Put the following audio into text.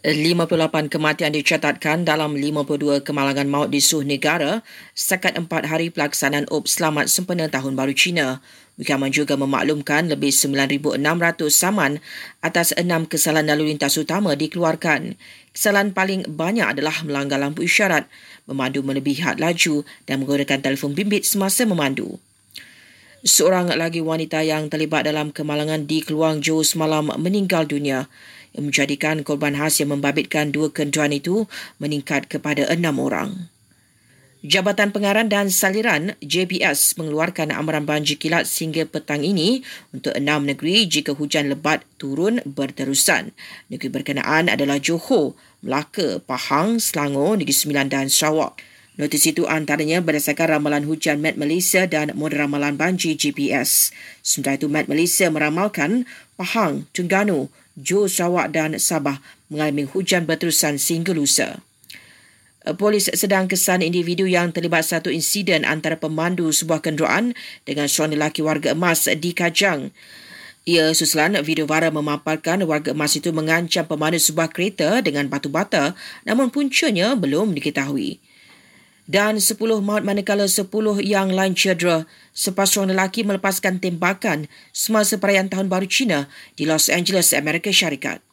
58 kematian dicatatkan dalam 52 kemalangan maut di seluruh negara setakat empat hari pelaksanaan UP Selamat Sempena Tahun Baru Cina. Wikaman juga memaklumkan lebih 9,600 saman atas enam kesalahan lalu lintas utama dikeluarkan. Kesalahan paling banyak adalah melanggar lampu isyarat, memandu melebihi had laju dan menggunakan telefon bimbit semasa memandu. Seorang lagi wanita yang terlibat dalam kemalangan di Keluang Johor semalam meninggal dunia yang menjadikan korban khas yang membabitkan dua kenderaan itu meningkat kepada enam orang. Jabatan Pengarah dan Saliran JPS mengeluarkan amaran banjir kilat sehingga petang ini untuk enam negeri jika hujan lebat turun berterusan. Negeri berkenaan adalah Johor, Melaka, Pahang, Selangor, Negeri Sembilan dan Sarawak. Notis itu antaranya berdasarkan ramalan hujan Met Malaysia dan model ramalan banjir GPS. Sementara itu, Met Malaysia meramalkan Pahang, Terengganu, Johor, Sarawak dan Sabah mengalami hujan berterusan sehingga lusa. Eh, polis sedang kesan individu yang terlibat satu insiden antara pemandu sebuah kenderaan dengan seorang lelaki warga emas di Kajang. Ia susulan video viral memaparkan warga emas itu mengancam pemandu sebuah kereta dengan batu bata namun puncanya belum diketahui. Dan 10 maut manakala 10 yang lain cedera selepas seorang lelaki melepaskan tembakan semasa perayaan Tahun Baru Cina di Los Angeles, Amerika Syarikat.